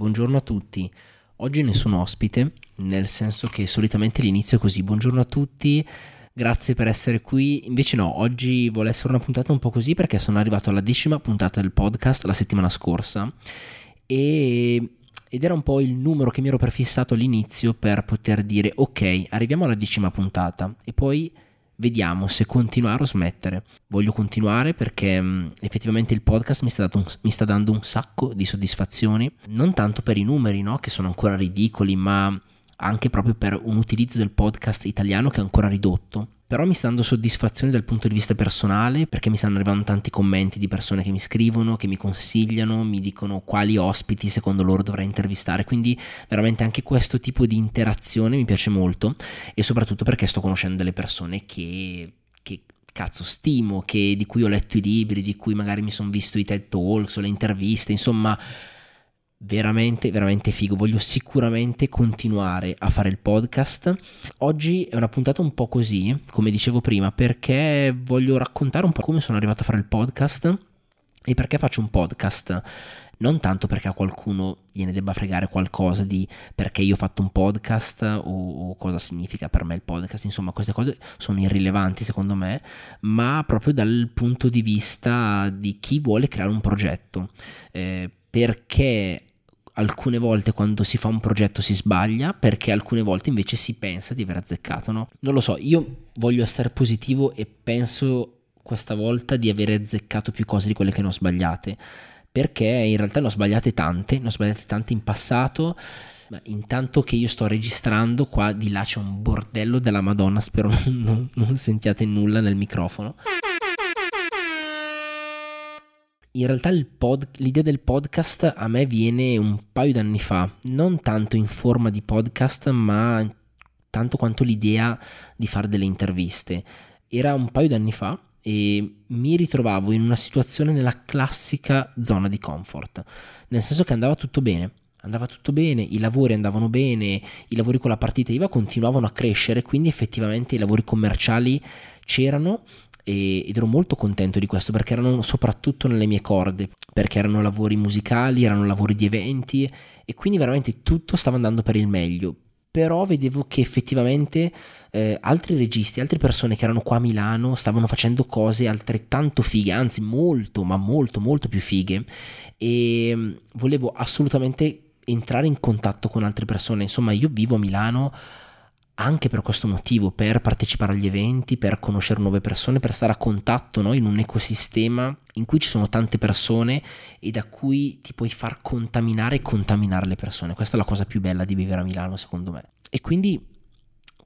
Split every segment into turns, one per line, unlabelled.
buongiorno a tutti. Oggi nessun ospite, nel senso che solitamente l'inizio è così, buongiorno a tutti, grazie per essere qui. Invece no, oggi vuole essere una puntata un po' così perché sono arrivato alla decima puntata del podcast la settimana scorsa e ed era un po' il numero che mi ero prefissato all'inizio per poter dire ok, arriviamo alla decima puntata e poi vediamo se continuare o smettere. Voglio continuare perché mh, mm, effettivamente il podcast mi sta, un, mi sta, dando un sacco di soddisfazioni, non tanto per i numeri, no? che sono ancora ridicoli, ma anche proprio per un utilizzo del podcast italiano che è ancora ridotto però mi sta dando soddisfazione dal punto di vista personale perché mi stanno arrivando tanti commenti di persone che mi scrivono, che mi consigliano, mi dicono quali ospiti secondo loro dovrei intervistare, quindi veramente anche questo tipo di interazione mi piace molto e soprattutto perché sto conoscendo delle persone che, che cazzo stimo, che, di cui ho letto i libri, di cui magari mi sono visto i TED Talks o le interviste, insomma veramente veramente figo. Voglio sicuramente continuare a fare il podcast. Oggi è una puntata un po' così come dicevo prima perché voglio raccontare un po' come sono arrivato a fare il podcast e perché faccio un podcast. Non tanto perché a qualcuno gliene debba fregare qualcosa di perché io ho fatto un podcast o, o, cosa significa per me il podcast, insomma queste cose sono irrilevanti secondo me, ma proprio dal punto di vista di chi vuole creare un progetto, eh, perché alcune volte quando si fa un progetto si sbaglia perché alcune volte invece si pensa di aver azzeccato, no? Non lo so, io voglio essere positivo e penso questa volta di aver azzeccato più cose di quelle che ne ho sbagliate perché in realtà ne ho sbagliate tante, ne ho sbagliate tante in passato ma intanto che io sto registrando qua di là c'è un bordello della Madonna, spero non, non sentiate nulla nel microfono in realtà pod, l'idea del podcast a me viene un paio d'anni fa, non tanto in forma di podcast, ma tanto quanto l'idea di fare delle interviste. Era un paio d'anni fa e mi ritrovavo in una situazione nella classica zona di comfort, nel senso che andava tutto bene. Andava tutto bene, i lavori andavano bene, i lavori con la partita IVA continuavano a crescere, quindi effettivamente i lavori commerciali c'erano e, ed ero molto contento di questo perché erano soprattutto nelle mie corde, perché erano lavori musicali, erano lavori di eventi e quindi veramente tutto stava andando per il meglio. Però vedevo che effettivamente eh, altri registi, altre persone che erano qua a Milano stavano facendo cose altrettanto fighe, anzi molto, ma molto, molto più fighe e mm, volevo assolutamente entrare in contatto con altre persone. Insomma, io vivo a Milano anche per questo motivo, per partecipare agli eventi, per conoscere nuove persone, per stare a contatto no? in un ecosistema in cui ci sono tante persone e da cui ti puoi far contaminare e contaminare le persone. Questa è la cosa più bella di vivere a Milano, secondo me. E quindi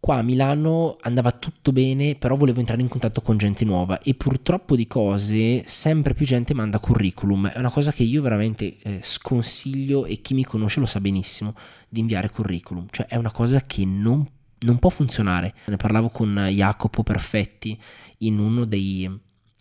qua a Milano andava tutto bene, però volevo entrare in contatto con gente nuova e purtroppo di cose sempre più gente manda curriculum. È una cosa che io veramente eh, sconsiglio e chi mi conosce lo sa benissimo di inviare curriculum. Cioè è una cosa che non non può funzionare. Ne parlavo con Jacopo Perfetti in uno dei,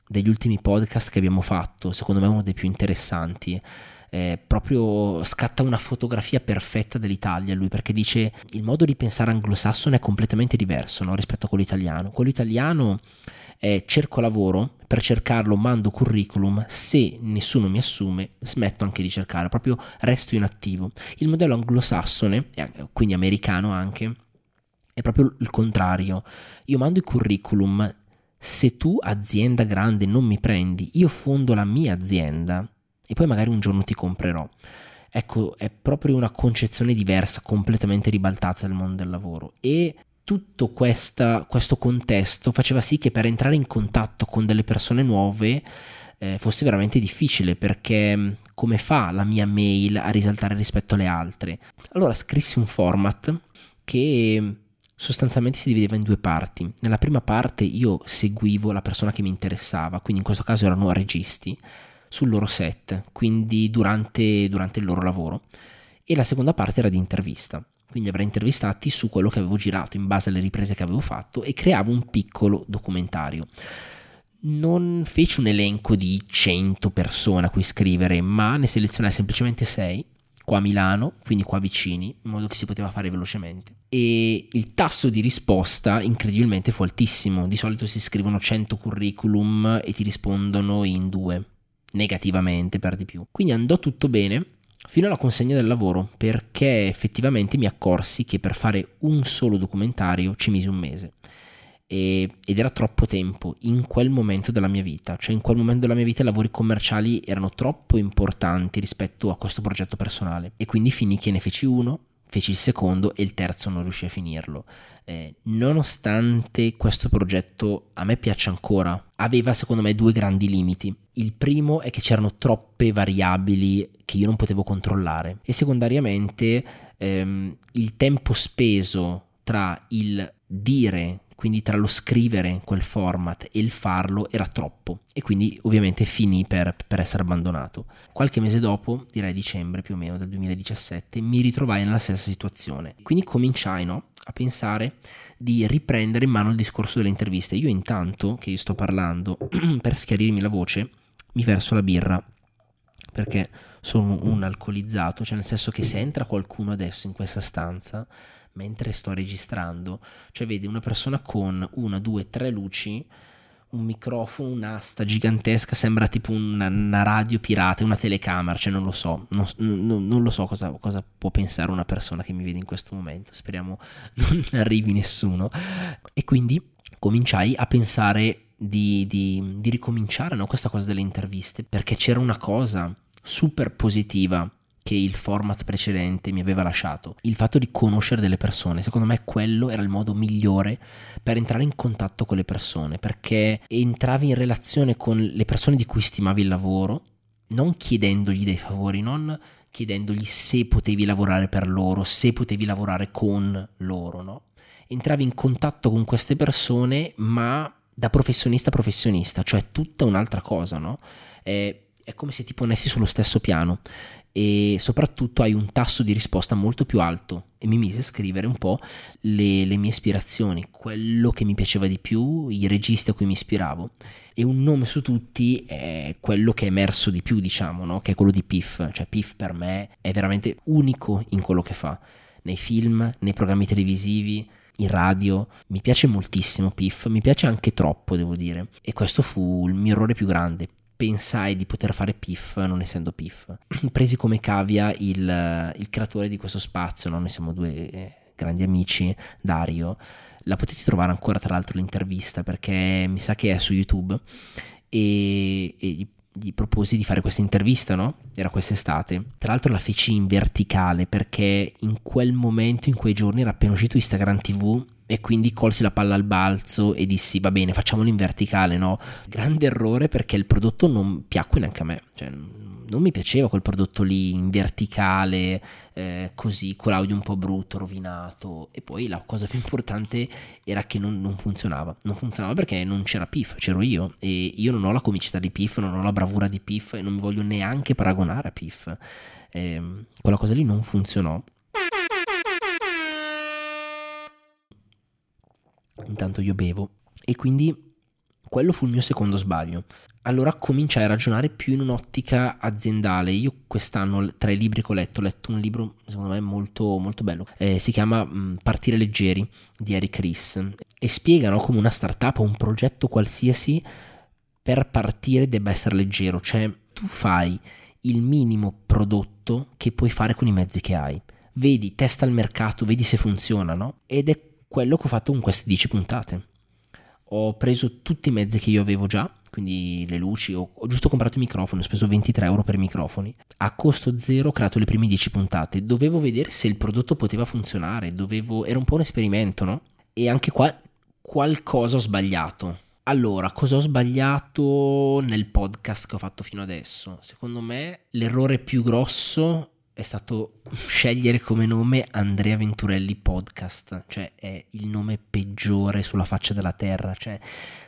degli ultimi podcast che abbiamo fatto, secondo me uno dei più interessanti. Eh, proprio scatta una fotografia perfetta dell'Italia lui perché dice il modo di pensare anglosassone è completamente diverso no, rispetto a quello italiano. Quello italiano è cerco lavoro, per cercarlo mando curriculum, se nessuno mi assume smetto anche di cercare, proprio resto inattivo. Il modello anglosassone, quindi americano anche, è proprio il contrario. Io mando i curriculum, se tu azienda grande non mi prendi, io fondo la mia azienda e poi magari un giorno ti comprerò. Ecco, è proprio una concezione diversa, completamente ribaltata del mondo del lavoro e tutto questa, questo contesto faceva sì che per entrare in contatto con delle persone nuove eh, fosse veramente difficile perché come fa la mia mail a risaltare rispetto alle altre? Allora scrissi un format che sostanzialmente si divideva in due parti. Nella prima parte io seguivo la persona che mi interessava, quindi in questo caso erano registi, sul loro set, quindi durante, durante il loro lavoro. E la seconda parte era di intervista, quindi avrei intervistati su quello che avevo girato in base alle riprese che avevo fatto e creavo un piccolo documentario. Non feci un elenco di 100 persone a cui scrivere, ma ne selezionai semplicemente 6 qua a Milano, quindi qua vicini, in modo che si poteva fare velocemente. E il tasso di risposta incredibilmente fu altissimo. Di solito si scrivono 100 curriculum e ti rispondono in due, negativamente per di più. Quindi andò tutto bene. fino alla consegna del lavoro perché effettivamente mi accorsi che per fare un solo documentario ci misi un mese e, ed era troppo tempo in quel momento della mia vita, cioè in quel momento della mia vita i lavori commerciali erano troppo importanti rispetto a questo progetto personale e quindi finì che ne feci uno, feci il secondo e il terzo non riuscì a finirlo. Eh, nonostante questo progetto a me piaccia ancora, aveva secondo me due grandi limiti. Il primo è che c'erano troppe variabili che io non potevo controllare e secondariamente ehm, il tempo speso tra il dire quindi tra lo scrivere quel format e il farlo era troppo e quindi ovviamente finì per, per, essere abbandonato. Qualche mese dopo, direi dicembre più o meno del 2017, mi ritrovai nella stessa situazione. Quindi cominciai no, a pensare di riprendere in mano il discorso delle interviste. Io intanto che io sto parlando, per schiarirmi la voce, mi verso la birra perché sono un alcolizzato, cioè nel senso che se entra qualcuno adesso in questa stanza mentre sto registrando, cioè vedi una persona con una, due, tre luci, un microfono, un'asta gigantesca, sembra tipo una, una radio pirata, una telecamera, cioè non lo so, non, non, non lo so cosa, cosa, può pensare una persona che mi vede in questo momento, speriamo non arrivi nessuno. E quindi cominciai a pensare di, di, di ricominciare no? questa cosa delle interviste, perché c'era una cosa super positiva che il format precedente mi aveva lasciato. Il fatto di conoscere delle persone, secondo me quello era il modo migliore per entrare in contatto con le persone, perché entravi in relazione con le persone di cui stimavi il lavoro, non chiedendogli dei favori, non chiedendogli se potevi lavorare per loro, se potevi lavorare con loro, no? Entravi in contatto con queste persone, ma da professionista a professionista, cioè tutta un'altra cosa, no? È, è come se ti ponessi sullo stesso piano e soprattutto hai un tasso di risposta molto più alto. E mi mise a scrivere un po' le, le, mie ispirazioni, quello che mi piaceva di più, i registi a cui mi ispiravo. E un nome su tutti è quello che è emerso di più diciamo, no? che è quello di Piff, cioè Piff per me è veramente unico in quello che fa, nei film, nei programmi televisivi, in radio, mi piace moltissimo Piff, mi piace anche troppo devo dire. E questo fu il mio errore più grande pensai di poter fare PIF non essendo PIF. Presi come cavia il, il creatore di questo spazio, no? noi siamo due eh, grandi amici, Dario, la potete trovare ancora tra l'altro l'intervista perché mi sa che è su YouTube e, e gli, gli proposi di fare questa intervista, no? Era quest'estate. Tra l'altro la feci in verticale perché in quel momento, in quei giorni, era appena uscito Instagram TV e quindi colsi la palla al balzo e dissi va bene facciamolo in verticale no? Grande errore perché il prodotto non piacque neanche a me. Cioè non mi piaceva quel prodotto lì in verticale eh, così con l'audio un po' brutto rovinato. E poi la cosa più importante era che non, non funzionava. Non funzionava perché non c'era PIF c'ero io. E io non ho la comicità di PIF non ho la bravura di PIF e non mi voglio neanche paragonare a PIF eh, quella cosa lì non funzionò intanto io bevo e quindi quello fu il mio secondo sbaglio. Allora cominciai a ragionare più in un'ottica aziendale. Io quest'anno, tra i libri che ho letto, ho letto un libro secondo me molto, molto bello. Eh, si chiama mm, Partire leggeri di Eric Ries e spiegano come una startup o un progetto qualsiasi per partire debba essere leggero. Cioè tu fai il minimo prodotto che puoi fare con i mezzi che hai. Vedi, testa il mercato, vedi se funziona, no? Ed è quello che ho fatto con queste 10 puntate. Ho preso tutti i mezzi che io avevo già, quindi le luci, ho, ho giusto comprato i microfoni, ho speso 23 euro per i microfoni. A costo zero ho creato le prime 10 puntate. Dovevo vedere se il prodotto poteva funzionare, dovevo... era un po' un esperimento, no? E anche qua qualcosa ho sbagliato. Allora, cosa ho sbagliato nel podcast che ho fatto fino adesso? Secondo me l'errore più grosso è stato scegliere come nome Andrea Venturelli Podcast, cioè è il nome peggiore sulla faccia della terra, cioè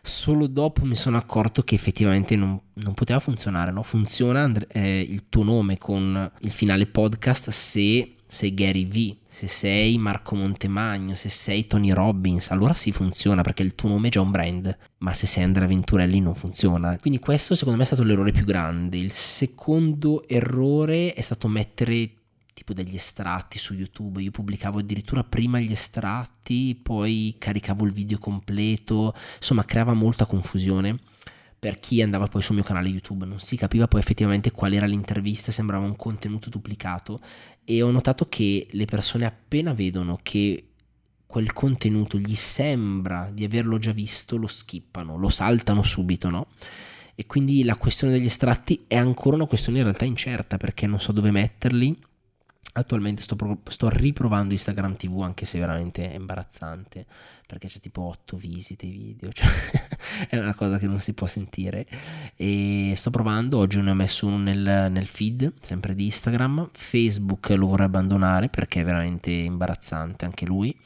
solo dopo mi sono accorto che effettivamente non, non poteva funzionare, no? Funziona Andre- eh, il tuo nome con il finale podcast se sei Gary V, se sei Marco Montemagno, se sei Tony Robbins, allora sì funziona perché il tuo nome è già un brand, ma se sei Andrea Venturelli non funziona. Quindi questo secondo me è stato l'errore più grande. Il secondo errore è stato mettere tipo degli estratti su YouTube. Io pubblicavo addirittura prima gli estratti, poi caricavo il video completo, insomma creava molta confusione per chi andava poi sul mio canale YouTube, non si capiva poi effettivamente qual era l'intervista, sembrava un contenuto duplicato e ho notato che le persone appena vedono che quel contenuto gli sembra di averlo già visto, lo skippano, lo saltano subito, no? E quindi la questione degli estratti è ancora una questione in realtà incerta perché non so dove metterli Attualmente sto, pro- sto, riprovando Instagram TV anche se veramente è imbarazzante perché c'è tipo 8 visite video, cioè è una cosa che non si può sentire. E sto provando, oggi ne ho messo uno nel, nel feed sempre di Instagram, Facebook lo vorrei abbandonare perché è veramente imbarazzante anche lui,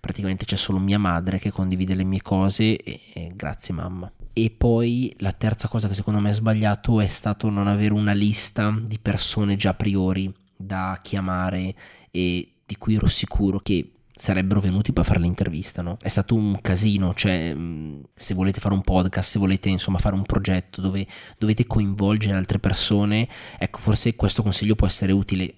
praticamente c'è solo mia madre che condivide le mie cose e, e grazie mamma. E poi la terza cosa che secondo me è sbagliato è stato non avere una lista di persone già a priori da chiamare e di cui ero sicuro che sarebbero venuti per fare l'intervista, no? È stato un casino, cioè se volete fare un podcast, se volete insomma fare un progetto dove dovete coinvolgere altre persone, ecco forse questo consiglio può essere utile,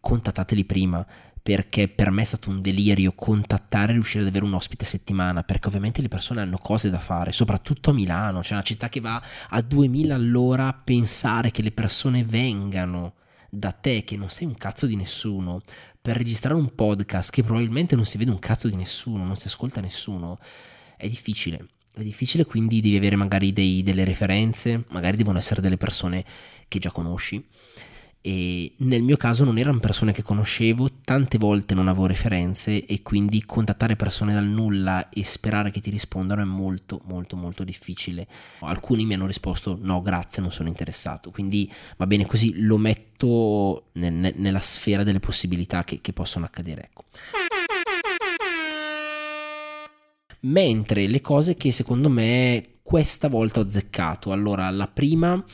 contattateli prima, perché per me è stato un delirio contattare e riuscire ad avere un ospite a settimana, perché ovviamente le persone hanno cose da fare, soprattutto a Milano, c'è una città che va a 2000 all'ora, pensare che le persone vengano da te che non sei un cazzo di nessuno per registrare un podcast che probabilmente non si vede un cazzo di nessuno, non si ascolta nessuno, è difficile. È difficile quindi devi avere magari dei, delle referenze, magari devono essere delle persone che già conosci e nel mio caso non erano persone che conoscevo, tante volte non avevo referenze e quindi contattare persone dal nulla e sperare che ti rispondano è molto molto molto difficile. Alcuni mi hanno risposto no grazie non sono interessato, quindi va bene così lo metto nel, nella sfera delle possibilità che, che possono accadere. Ecco. Mentre le cose che secondo me questa volta ho azzeccato, allora la prima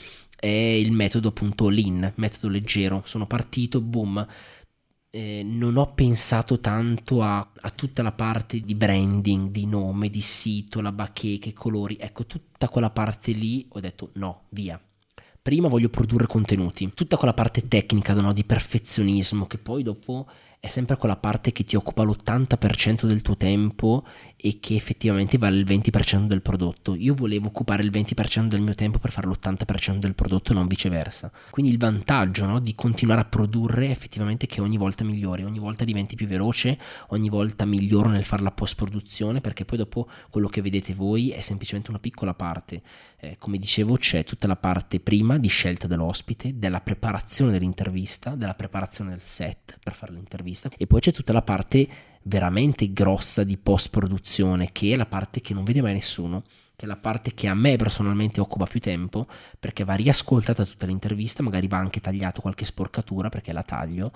è il metodo appunto lean, metodo leggero. Sono partito, boom. Eh, non ho pensato tanto a, a, tutta la parte di branding, di nome, di sito, la bacheca, i colori. Ecco, tutta quella parte lì ho detto no, via. Prima voglio produrre contenuti. Tutta quella parte tecnica no, di perfezionismo che poi dopo è sempre quella parte che ti occupa l'80% del tuo tempo e che effettivamente vale il 20% del prodotto. Io volevo occupare il 20% del mio tempo per fare l'80% del prodotto e non viceversa. Quindi il vantaggio no, di continuare a produrre è effettivamente che ogni volta migliori, ogni volta diventi più veloce, ogni volta miglioro nel fare la post produzione perché poi dopo quello che vedete voi è semplicemente una piccola parte. Eh, come dicevo c'è tutta la parte prima di scelta dell'ospite, della preparazione dell'intervista, della preparazione del set per fare l'intervista vista. E poi c'è tutta la parte veramente grossa di post produzione, che è la parte che non vede mai nessuno, che è la parte che a me personalmente occupa più tempo, perché va riascoltata tutta l'intervista, magari va anche tagliato qualche sporcatura perché la taglio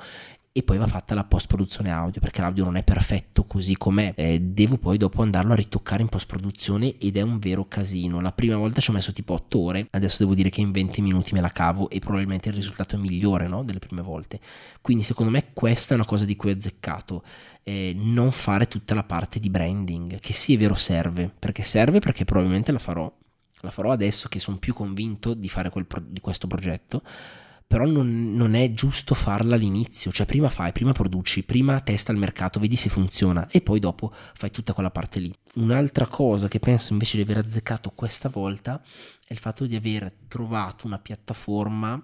e poi va fatta la post produzione audio perché l'audio non è perfetto così com'è. Eh, devo poi dopo andarlo a ritoccare in post produzione ed è un vero casino. La prima volta ci ho messo tipo 8 ore adesso devo dire che in 20 minuti me la cavo e probabilmente il risultato è migliore no? delle prime volte. Quindi secondo me questa è una cosa di cui ho azzeccato. Eh, non fare tutta la parte di branding che sì è vero serve perché serve perché probabilmente la farò. La farò adesso che sono più convinto di fare pro- di questo progetto però non, non, è giusto farla all'inizio, cioè prima fai, prima produci, prima testa il mercato, vedi se funziona e poi dopo fai tutta quella parte lì. Un'altra cosa che penso invece di aver azzeccato questa volta è il fatto di aver trovato una piattaforma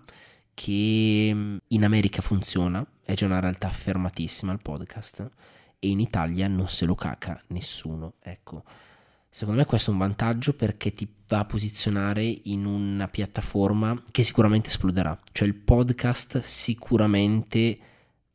che mm, in America funziona, è già una realtà affermatissima il podcast e in Italia non se lo caca nessuno, ecco Secondo me questo è un vantaggio perché ti va a posizionare in una piattaforma che sicuramente esploderà. Cioè il podcast sicuramente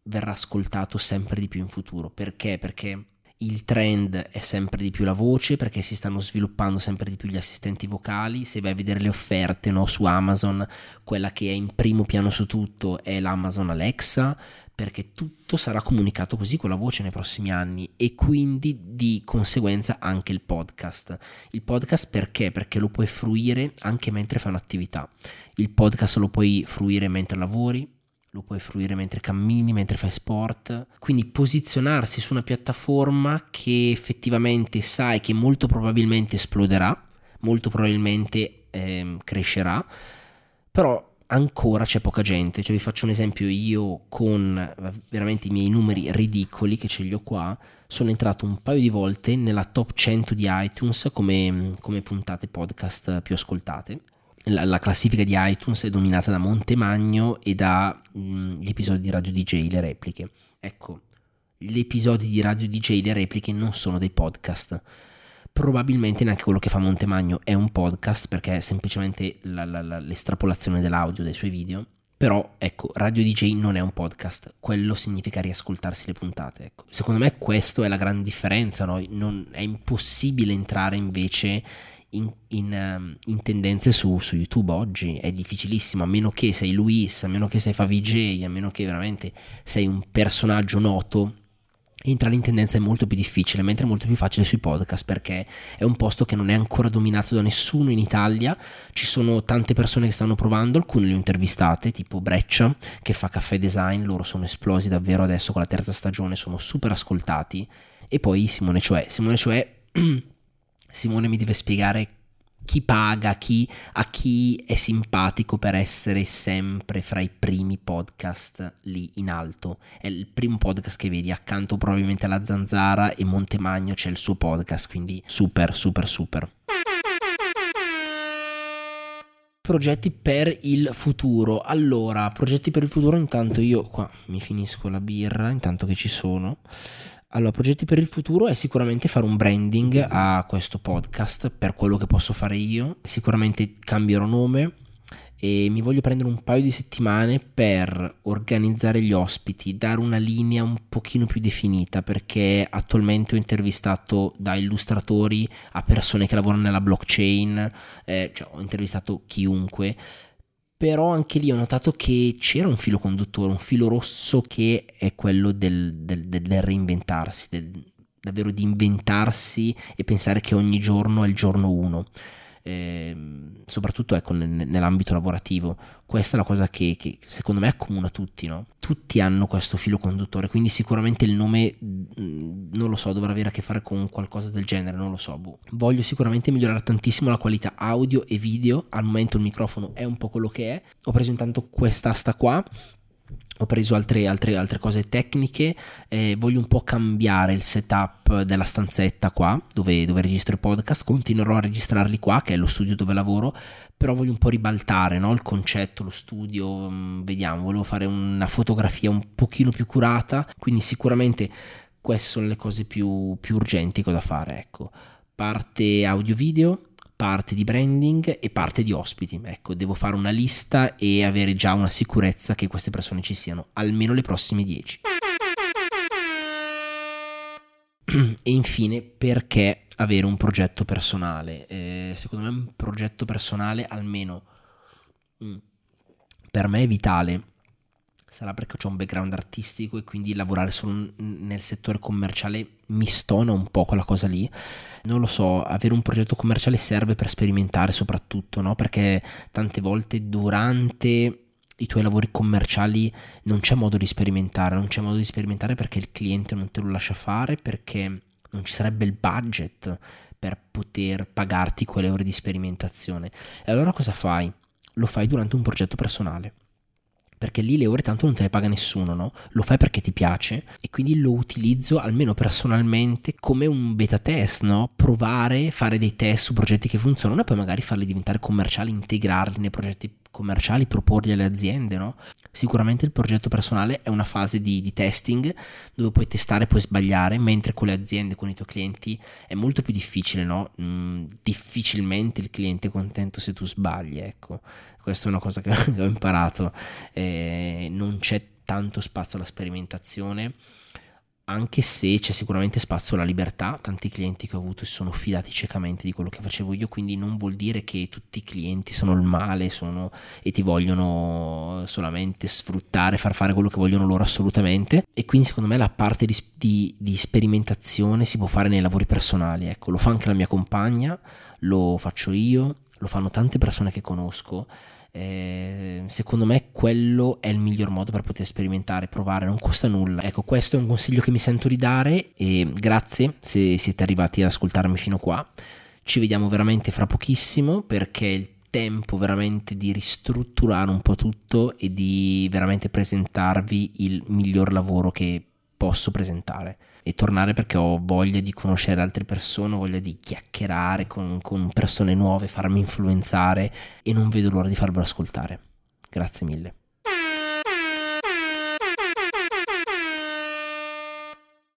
verrà ascoltato sempre di più in futuro. Perché? Perché il trend è sempre di più la voce perché si stanno sviluppando sempre di più gli assistenti vocali. Se vai a vedere le offerte no, su Amazon, quella che è in primo piano su tutto è l'Amazon Alexa perché tutto sarà comunicato così con la voce nei prossimi anni e quindi di conseguenza anche il podcast. Il podcast perché? Perché lo puoi fruire anche mentre fai un'attività. Il podcast lo puoi fruire mentre lavori, lo puoi fruire mentre cammini, mentre fai sport. Quindi posizionarsi su una piattaforma che effettivamente sai che molto probabilmente esploderà, molto probabilmente eh, crescerà, però ancora c'è poca gente. Cioè, vi faccio un esempio: io con veramente i miei numeri ridicoli, che ce li ho qua, sono entrato un paio di volte nella top 100 di iTunes come, come puntate podcast più ascoltate. La, la, classifica di iTunes è dominata da Montemagno e dagli mm, episodi di Radio DJ, le repliche. Ecco, gli episodi di Radio DJ, le repliche non sono dei podcast probabilmente neanche quello che fa Montemagno è un podcast perché è semplicemente la, la, la, l'estrapolazione dell'audio dei suoi video. Però ecco, Radio DJ non è un podcast, quello significa riascoltarsi le puntate. Ecco. Secondo me questa è la grande differenza, no? non, è impossibile entrare invece in, in, ehm, in tendenze su, su, YouTube oggi, è difficilissimo, a meno che sei Luis, a meno che sei Favij, a meno che veramente sei un personaggio noto entrare in tendenza è molto più difficile, mentre è molto più facile sui podcast perché è un posto che non è ancora dominato da nessuno in Italia. Ci sono tante persone che stanno provando, alcune le ho intervistate, tipo Breccia che fa caffè design, loro sono esplosi davvero adesso con la terza stagione, sono super ascoltati. E poi Simone Cioè, Simone Cioè Simone mi deve spiegare chi paga, chi, a chi è simpatico per essere sempre fra i primi podcast lì in alto. È il primo podcast che vedi, accanto probabilmente alla Zanzara e Montemagno c'è il suo podcast, quindi super, super, super. Progetti per il futuro. Allora, progetti per il futuro, intanto io qua mi finisco la birra, intanto che ci sono. Allora, progetti per il futuro è sicuramente fare un branding a questo podcast per quello che posso fare io. Sicuramente cambierò nome e mi voglio prendere un paio di settimane per organizzare gli ospiti, dare una linea un pochino più definita perché attualmente ho intervistato da illustratori a persone che lavorano nella blockchain, eh, cioè ho intervistato chiunque però anche lì ho notato che c'era un filo conduttore, un filo rosso che è quello del, del, del reinventarsi, del, davvero di inventarsi e pensare che ogni giorno è il giorno 1 eh, soprattutto ecco, nell'ambito lavorativo. Questa è la cosa che, che secondo me accomuna tutti, no? Tutti hanno questo filo conduttore, quindi sicuramente il nome, mm, non lo so, dovrà avere a che fare con qualcosa del genere, non lo so. Boh. Voglio sicuramente migliorare tantissimo la qualità audio e video, al momento il microfono è un po' quello che è. Ho preso intanto quest'asta qua ho preso altre, altre, altre cose tecniche, eh, voglio un po' cambiare il setup della stanzetta qua dove, dove, registro i podcast, continuerò a registrarli qua che è lo studio dove lavoro, però voglio un po' ribaltare no? il concetto, lo studio, mm, vediamo, volevo fare una fotografia un pochino più curata, quindi sicuramente queste sono le cose più, più urgenti che ho da fare, ecco. Parte audio-video, parte di branding e parte di ospiti. Ecco, devo fare una lista e avere già una sicurezza che queste persone ci siano, almeno le prossime 10. E infine, perché avere un progetto personale? Eh, secondo me un progetto personale almeno mm, per me è vitale sarà perché ho un background artistico e quindi lavorare solo nel settore commerciale mi stona un po' quella cosa lì. Non lo so, avere un progetto commerciale serve per sperimentare soprattutto, no? Perché tante volte durante i tuoi lavori commerciali non c'è modo di sperimentare, non c'è modo di sperimentare perché il cliente non te lo lascia fare, perché non ci sarebbe il budget per poter pagarti quelle ore di sperimentazione. E allora cosa fai? Lo fai durante un progetto personale perché lì le ore tanto non te le paga nessuno, no? Lo fai perché ti piace e quindi lo utilizzo almeno personalmente come un beta test, no? Provare, fare dei test su progetti che funzionano e poi magari farli diventare commerciali, integrarli nei progetti commerciali, proporli alle aziende, no? Sicuramente il progetto personale è una fase di, di testing dove puoi testare, puoi sbagliare, mentre con le aziende, con i tuoi clienti è molto più difficile, no? Mm, difficilmente il cliente è contento se tu sbagli, ecco. Questa è una cosa che ho imparato. Eh, non c'è tanto spazio alla sperimentazione anche se c'è sicuramente spazio alla libertà, tanti clienti che ho avuto si sono fidati ciecamente di quello che facevo io, quindi non vuol dire che tutti i clienti sono il male sono, e ti vogliono solamente sfruttare, far fare quello che vogliono loro assolutamente. E quindi secondo me la parte di, di, di sperimentazione si può fare nei lavori personali, ecco, lo fa anche la mia compagna, lo faccio io, lo fanno tante persone che conosco eh, secondo me quello è il miglior modo per poter sperimentare, provare, non costa nulla. Ecco, questo è un consiglio che mi sento di dare e grazie se siete arrivati ad ascoltarmi fino qua. Ci vediamo veramente fra pochissimo perché il tempo veramente di ristrutturare un po' tutto e di veramente presentarvi il miglior lavoro che posso presentare e tornare perché ho voglia di conoscere altre persone, voglia di chiacchierare con, con persone nuove, farmi influenzare e non vedo l'ora di farvelo ascoltare. Grazie mille.